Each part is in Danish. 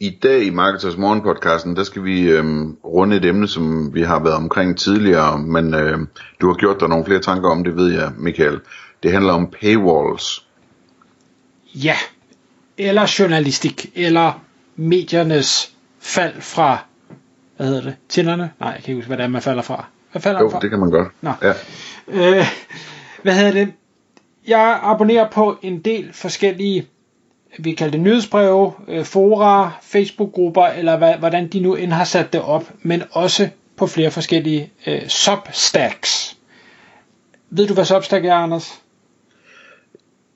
I dag i Marketers Morgen podcasten, der skal vi øhm, runde et emne, som vi har været omkring tidligere, men øhm, du har gjort dig nogle flere tanker om det, ved jeg, Michael. Det handler om paywalls. Ja, eller journalistik, eller mediernes fald fra, hvad hedder det, tænderne? Nej, jeg kan ikke huske, hvad det er, man falder fra. Hvad falder Jo, man fra? det kan man godt. Nå. Ja. Øh, hvad hedder det? Jeg abonnerer på en del forskellige, vi kalder det nyhedsbreve, øh, fora, Facebook-grupper, eller hvad, hvordan de nu end har sat det op, men også på flere forskellige øh, substacks. Ved du, hvad substack er, Anders?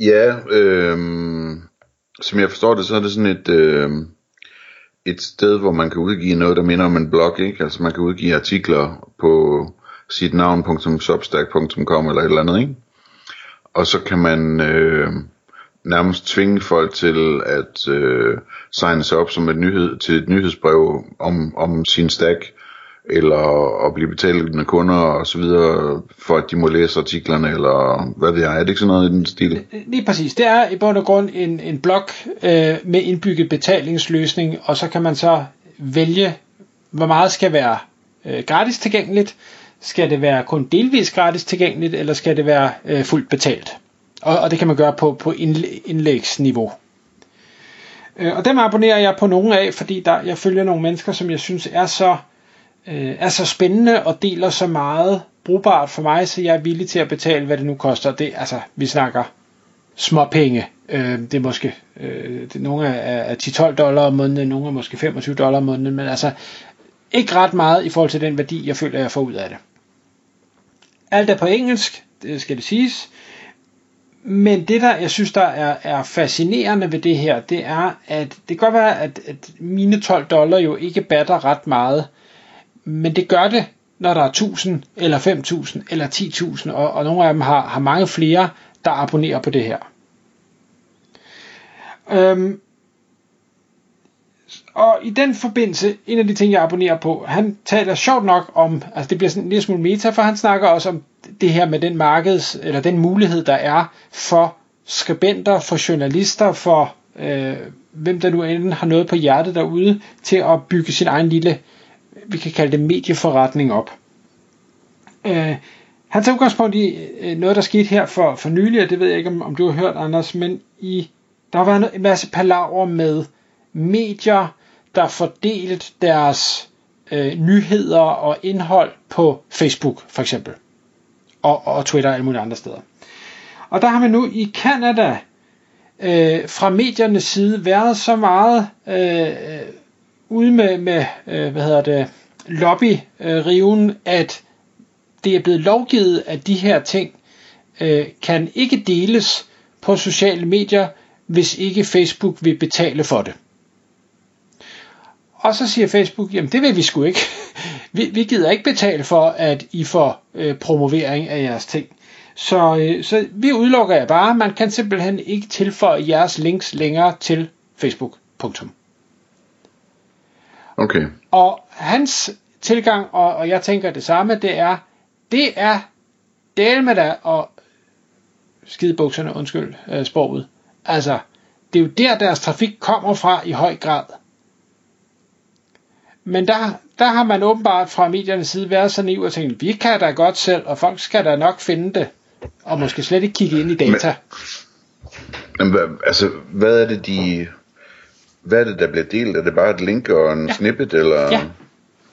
Ja, øh, som jeg forstår det, så er det sådan et, øh, et sted, hvor man kan udgive noget, der minder om en blog, ikke? Altså man kan udgive artikler på sit navn.substack.com eller et eller andet, ikke? Og så kan man øh, nærmest tvinge folk til at øh, signe sig op som et nyhed, til et nyhedsbrev om, om sin stack, eller at blive betalt kunder og så videre, for at de må læse artiklerne, eller hvad ved jeg, er det ikke sådan noget i den stil? Øh, øh, lige præcis. Det er i bund og grund en, en blog øh, med indbygget betalingsløsning, og så kan man så vælge, hvor meget skal være øh, gratis tilgængeligt. Skal det være kun delvis gratis tilgængeligt, eller skal det være øh, fuldt betalt? Og, og det kan man gøre på, på indlægsniveau. Øh, og dem abonnerer jeg på nogle af, fordi der, jeg følger nogle mennesker, som jeg synes er så, øh, er så spændende og deler så meget brugbart for mig, så jeg er villig til at betale, hvad det nu koster. Det, altså, vi snakker små penge. Øh, det er måske øh, det, nogle er, er 10-12 dollar om måneden, nogle er måske 25 dollar om måneden, men altså ikke ret meget i forhold til den værdi, jeg føler, jeg får ud af det. Alt er på engelsk, det skal det siges. Men det der, jeg synes, der er, er fascinerende ved det her, det er, at det kan godt være, at, at mine 12 dollar jo ikke batter ret meget, men det gør det, når der er 1000 eller 5000 eller 10.000, og, og nogle af dem har, har mange flere, der abonnerer på det her. Øhm, og i den forbindelse, en af de ting, jeg abonnerer på, han taler sjovt nok om, altså det bliver sådan en lille smule meta, for han snakker også om det her med den markeds, eller den mulighed, der er for skribenter, for journalister, for øh, hvem der nu end har noget på hjertet derude, til at bygge sin egen lille, vi kan kalde det medieforretning op. Øh, han tager udgangspunkt i øh, noget, der skete her for, for nylig, og det ved jeg ikke, om, om du har hørt, Anders, men i, der har været en masse palaver med medier, der fordelt deres øh, nyheder og indhold på Facebook, for eksempel. Og, og Twitter og alle mulige andre steder. Og der har man nu i Canada øh, fra mediernes side været så meget øh, ude med, med øh, hvad hedder det, lobbyriven, øh, at det er blevet lovgivet, at de her ting øh, kan ikke deles på sociale medier, hvis ikke Facebook vil betale for det. Og så siger Facebook, jamen det vil vi sgu ikke vi, vi gider ikke betale for, at I får øh, promovering af jeres ting. Så, øh, så vi udelukker jer bare. Man kan simpelthen ikke tilføje jeres links længere til Facebook. Punktum. Okay. Og hans tilgang, og, og jeg tænker det samme, det er, det er del med dig og skidebukserne, undskyld øh, sproget. Altså, det er jo der, deres trafik kommer fra i høj grad. Men der, der har man åbenbart fra mediernes side været så naiv og tænkt, vi kan da godt selv, og folk skal da nok finde det, og måske slet ikke kigge ind i data. Men, men altså, hvad er det, de... Hvad er det, der bliver delt? Er det bare et link og en Ja. snippet, eller... Ja.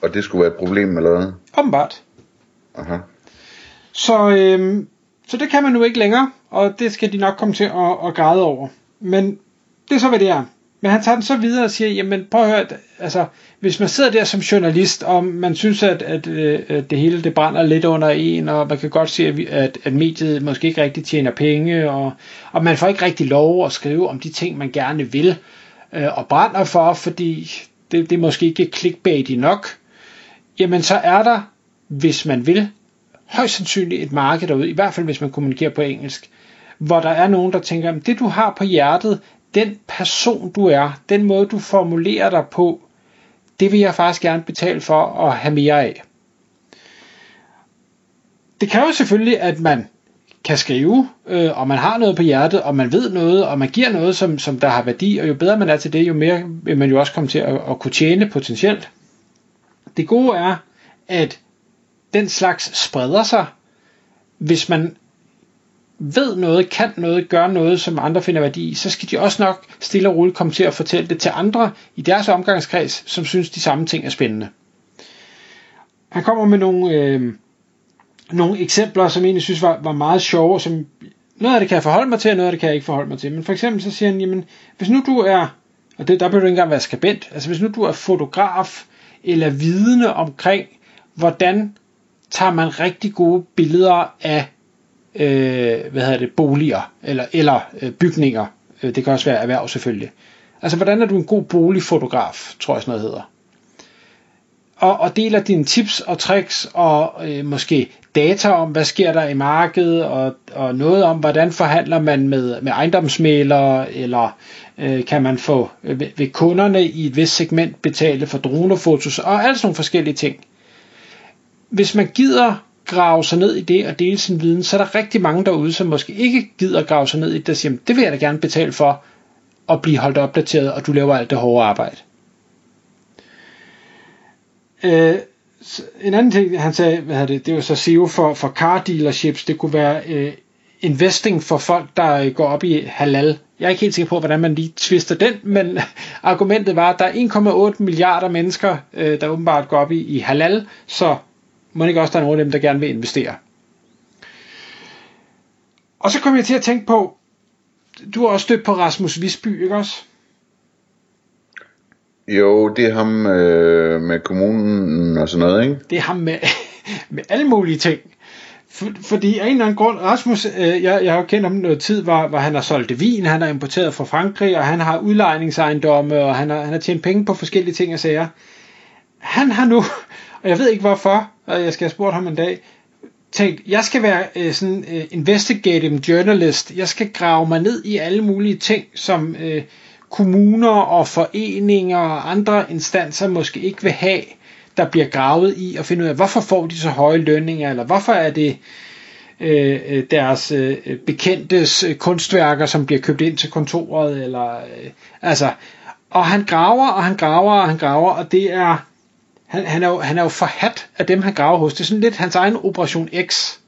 Og det skulle være et problem, eller hvad? Åbenbart. Aha. Så, øhm, så det kan man nu ikke længere, og det skal de nok komme til at, at græde over. Men det er så, hvad det er. Men han tager den så videre og siger, jamen prøv at høre, altså, hvis man sidder der som journalist, og man synes, at, at, øh, at det hele det brænder lidt under en, og man kan godt se, at, at, at mediet måske ikke rigtig tjener penge, og, og man får ikke rigtig lov at skrive om de ting, man gerne vil, øh, og brænder for, fordi det, det er måske ikke clickbaity nok, jamen så er der hvis man vil, højst sandsynligt et marked derude, i hvert fald hvis man kommunikerer på engelsk, hvor der er nogen, der tænker, at det du har på hjertet, den person du er, den måde du formulerer dig på, det vil jeg faktisk gerne betale for at have mere af. Det kræver selvfølgelig, at man kan skrive, øh, og man har noget på hjertet, og man ved noget, og man giver noget, som, som der har værdi, og jo bedre man er til det, jo mere vil man jo også komme til at, at kunne tjene potentielt. Det gode er, at den slags spreder sig, hvis man ved noget, kan noget, gør noget, som andre finder værdi i, så skal de også nok stille og roligt komme til at fortælle det til andre i deres omgangskreds, som synes de samme ting er spændende. Han kommer med nogle, øh, nogle eksempler, som jeg egentlig synes var, var meget sjove, som noget af det kan jeg forholde mig til, og noget af det kan jeg ikke forholde mig til. Men for eksempel så siger han, jamen, hvis nu du er, og det, der behøver du ikke engang være skabent, altså hvis nu du er fotograf, eller vidne omkring, hvordan tager man rigtig gode billeder af øh, hvad hedder det, boliger eller, eller øh, bygninger. Øh, det kan også være erhverv selvfølgelig. Altså, hvordan er du en god boligfotograf, tror jeg sådan noget hedder. Og, og deler dine tips og tricks og øh, måske data om, hvad sker der i markedet, og, og noget om, hvordan forhandler man med, med ejendomsmælere, eller øh, kan man få øh, ved kunderne i et vist segment betale for dronefotos, og alle sådan nogle forskellige ting. Hvis man gider grave sig ned i det og dele sin viden, så er der rigtig mange derude, som måske ikke gider grave sig ned i det, der siger, det vil jeg da gerne betale for, at blive holdt opdateret, og du laver alt det hårde arbejde. Øh, en anden ting, han sagde, hvad det, det var så SEO for, for car dealerships, det kunne være øh, investing for folk, der øh, går op i halal. Jeg er ikke helt sikker på, hvordan man lige twister den, men argumentet var, at der er 1,8 milliarder mennesker, øh, der åbenbart går op i, i halal, så må ikke også der er nogle af dem, der gerne vil investere. Og så kom jeg til at tænke på, du har også stødt på Rasmus Visby, ikke også? Jo, det er ham øh, med kommunen og sådan noget, ikke? Det er ham med, med alle mulige ting. For, fordi af en eller anden grund, Rasmus, øh, jeg, jeg har kendt ham noget tid, hvor, hvor han har solgt vin, han har importeret fra Frankrig, og han har udlejningsejendomme, og han har, han har tjent penge på forskellige ting og sager. Han har nu og jeg ved ikke hvorfor, og jeg skal have spurgt ham en dag, tænkt, jeg skal være øh, sådan øh, investigative journalist. Jeg skal grave mig ned i alle mulige ting, som øh, kommuner og foreninger og andre instanser måske ikke vil have, der bliver gravet i og finde ud af, hvorfor får de så høje lønninger, eller hvorfor er det øh, øh deres øh, bekendtes øh, kunstværker, som bliver købt ind til kontoret, eller øh, altså, og han graver, og han graver, og han graver, og det er han, han, er jo, han er jo forhat af dem, han graver hos. Det er sådan lidt hans egen Operation X.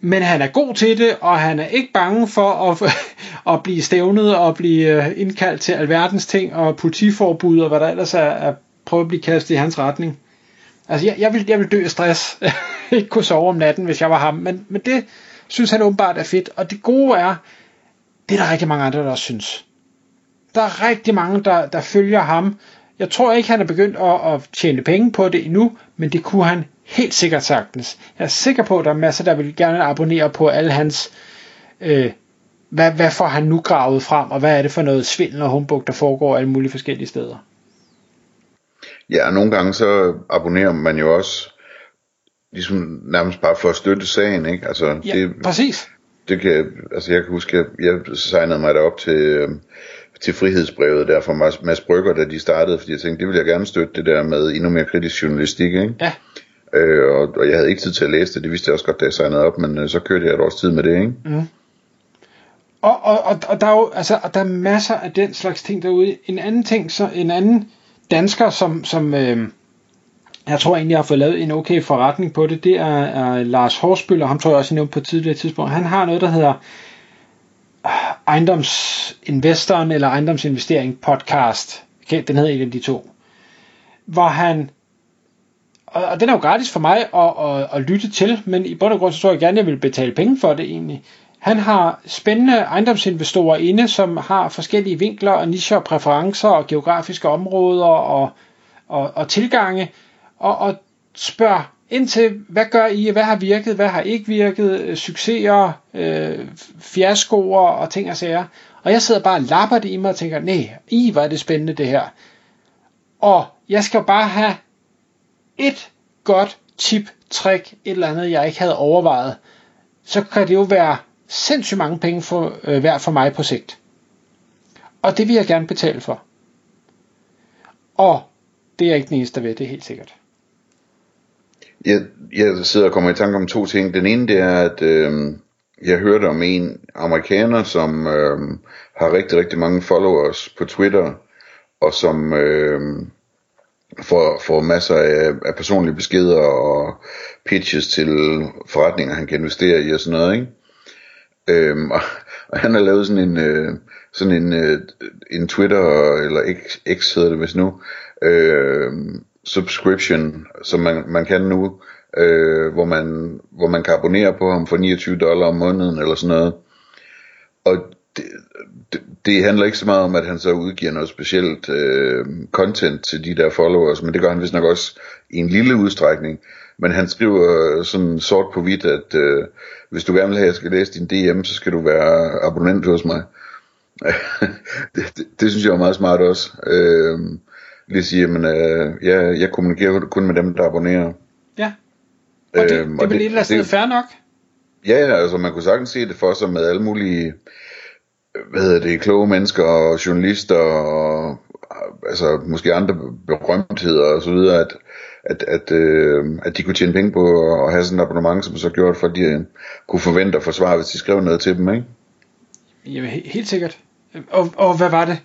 Men han er god til det, og han er ikke bange for at, at blive stævnet og blive øh, indkaldt til alverdens ting og politiforbud og hvad der ellers er, er prøve at blive kastet i hans retning. Altså, jeg, jeg, vil, jeg vil dø af stress. ikke kunne sove om natten, hvis jeg var ham. Men, men det synes han åbenbart er fedt. Og det gode er, det er der rigtig mange andre, der også synes. Der er rigtig mange, der, der følger ham, jeg tror ikke, han er begyndt at, at tjene penge på det endnu, men det kunne han helt sikkert sagtens. Jeg er sikker på, at der er masser, der vil gerne abonnere på alle hans... Øh, hvad, hvad får han nu gravet frem, og hvad er det for noget svindel og humbug, der foregår alle mulige forskellige steder? Ja, og nogle gange så abonnerer man jo også ligesom nærmest bare for at støtte sagen, ikke? Altså, ja, det, præcis. Det kan, altså jeg kan huske, at jeg signede mig derop til, øh, til frihedsbrevet der fra Mads, Mads Brygger, da de startede, fordi jeg tænkte, det vil jeg gerne støtte det der med endnu mere kritisk journalistik, ikke? Ja. Øh, og, og jeg havde ikke tid til at læse det, det vidste jeg også godt, da jeg signede op, men øh, så kørte jeg et års tid med det, ikke? Mm. Og, og, og, og der er jo altså, og der er masser af den slags ting derude. En anden ting, så en anden dansker, som, som øh, jeg tror egentlig jeg har fået lavet en okay forretning på det, det er, er Lars Horsbøl, og ham tror jeg også, jeg nævnte på et tidligere tidspunkt. Han har noget, der hedder øh, ejendomsinvestoren eller ejendomsinvestering podcast. Okay, den hedder en af de to. Hvor han og, og den er jo gratis for mig at, at, at lytte til, men i bund og grund så tror jeg gerne, at jeg vil betale penge for det egentlig. Han har spændende ejendomsinvestorer inde, som har forskellige vinkler og nicher og præferencer og geografiske områder og, og, og tilgange, og, og spørger indtil, hvad gør I, hvad har virket, hvad har ikke virket, øh, succeser, øh, fiaskoer og ting og sager. Og jeg sidder bare og lapper det i mig og tænker, nej, i hvor er det spændende det her. Og jeg skal bare have et godt tip, trick, et eller andet, jeg ikke havde overvejet, så kan det jo være sindssygt mange penge for, øh, værd for mig på sigt. Og det vil jeg gerne betale for. Og det er ikke den eneste, der ved, det er helt sikkert. Jeg, jeg sidder og kommer i tanke om to ting. Den ene det er, at øh, jeg hørte om en amerikaner, som øh, har rigtig, rigtig mange followers på Twitter, og som øh, får, får masser af, af personlige beskeder og pitches til forretninger, han kan investere i og sådan noget, ikke? Øhm, og, og han har lavet sådan en, øh, sådan en, øh, en Twitter, eller X, X hedder det vist nu, øh, subscription, som man, man kan nu, øh, hvor, man, hvor man kan abonnere på ham for 29 dollar om måneden, eller sådan noget. Og det, det, det handler ikke så meget om, at han så udgiver noget specielt øh, content til de der followers, men det gør han vist nok også i en lille udstrækning. Men han skriver sådan sort på hvidt, at øh, hvis du gerne vil have, at jeg skal læse din DM, så skal du være abonnent hos mig. det, det, det synes jeg er meget smart også. Øh, lige sige, men øh, jeg, jeg kommunikerer kun med dem, der abonnerer. Ja, og det, øhm, det er vel et eller andet fair nok? Ja, ja, altså man kunne sagtens se det for sig med alle mulige hvad hedder det, kloge mennesker og journalister og altså måske andre berømtheder og så videre, at, at, at, øh, at de kunne tjene penge på at have sådan et abonnement, som så gjorde, for at de øh, kunne forvente at forsvare, hvis de skrev noget til dem, ikke? Jamen, helt sikkert. Og, og hvad var det?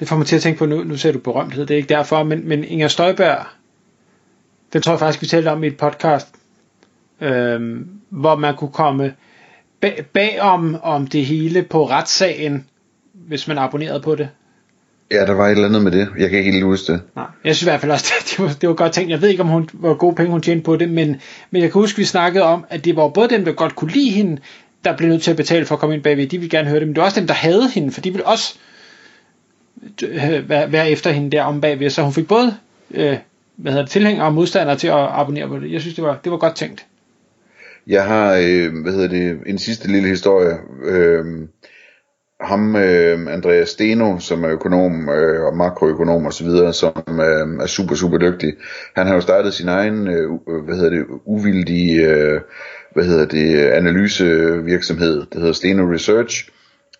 Det får mig til at tænke på, nu, nu ser du berømthed, det er ikke derfor, men, men Inger Støjberg, den tror jeg faktisk, vi talte om i et podcast, øh, hvor man kunne komme bag, bag om, det hele på retssagen, hvis man abonnerede på det. Ja, der var et eller andet med det. Jeg kan ikke helt huske det. Nej, jeg synes i hvert fald også, det, det, var, det var godt tænkt. Jeg ved ikke, om hun, hvor gode penge hun tjente på det, men, men jeg kan huske, vi snakkede om, at det var både dem, der godt kunne lide hende, der blev nødt til at betale for at komme ind bagved. De ville gerne høre det, men det var også dem, der havde hende, for de ville også Øh, være, være efter hende der om bagved. Så hun fik både øh, hvad hedder det, tilhængere og modstandere til at abonnere på det. Jeg synes, det var, det var godt tænkt. Jeg har, øh, hvad hedder det, en sidste lille historie. Øh, ham, øh, Andreas Steno, som er økonom øh, og makroøkonom og så videre, som øh, er super, super dygtig. Han har jo startet sin egen, øh, øh hvad hedder det, uvildige, øh, hvad hedder det, analysevirksomhed, der hedder Steno Research.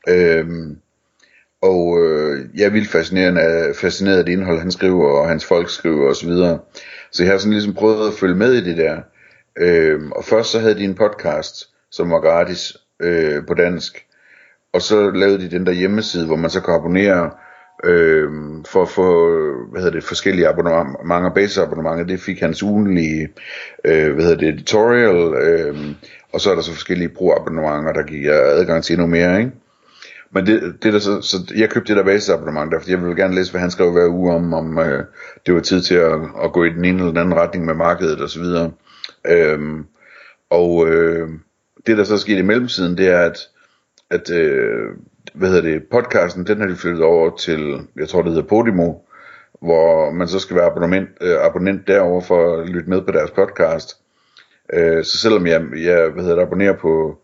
Øh, og øh, jeg er vildt fascineret, fascineret af det indhold, han skriver, og hans folk skriver osv. så videre. Så jeg har sådan ligesom prøvet at følge med i det der. Øh, og først så havde de en podcast, som var gratis øh, på dansk. Og så lavede de den der hjemmeside, hvor man så kan abonnere øh, for at få hvad hedder det, forskellige abonnementer, baseabonnementer. Det fik hans ugenlige øh, hvad hedder det, editorial. Øh, og så er der så forskellige pro-abonnementer, der giver adgang til endnu mere, ikke? Men det, det der så, så jeg købte det der basisabonnement der, fordi jeg ville gerne læse, hvad han skrev hver uge om, om øh, det var tid til at, at gå i den ene eller den anden retning med markedet og så videre. Øhm, og øh, det der så er sket i mellemtiden, det er, at, at øh, hvad hedder det, podcasten, den har de flyttet over til, jeg tror det hedder Podimo, hvor man så skal være abonnement, øh, abonnent derover for at lytte med på deres podcast. Øh, så selvom jeg, jeg hvad hedder det, abonnerer på,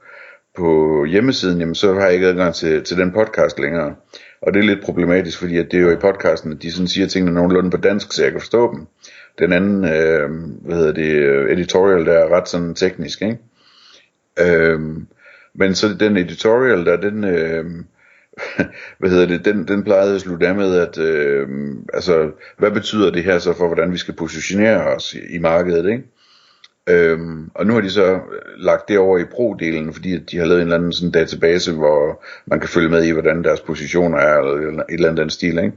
på hjemmesiden, jamen, så har jeg ikke adgang til, til den podcast længere. Og det er lidt problematisk, fordi at det er jo i podcasten, at de sådan siger tingene nogenlunde på dansk, så jeg kan forstå dem. Den anden, øh, hvad hedder det, øh, editorial, der er ret sådan teknisk, ikke? Øh, men så den editorial der, den, øh, hvad hedder det, den, den plejede at slutte af med, at, øh, altså, hvad betyder det her så for, hvordan vi skal positionere os i, i markedet, ikke? Øhm, og nu har de så øh, lagt det over i pro-delen, fordi de har lavet en eller anden sådan database, hvor man kan følge med i, hvordan deres positioner er, eller et eller andet den stil, ikke?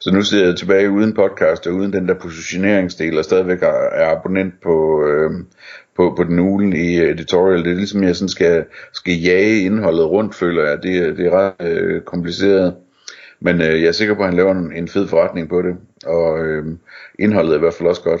Så nu sidder jeg tilbage uden podcast og uden den der positioneringsdel, og stadigvæk er abonnent på, øh, på, på den ugen i editorial. Det er ligesom, jeg sådan skal, skal jage indholdet rundt, føler jeg. Det, det er ret øh, kompliceret. Men øh, jeg er sikker på, at han laver en, en fed forretning på det, og øh, indholdet er i hvert fald også godt.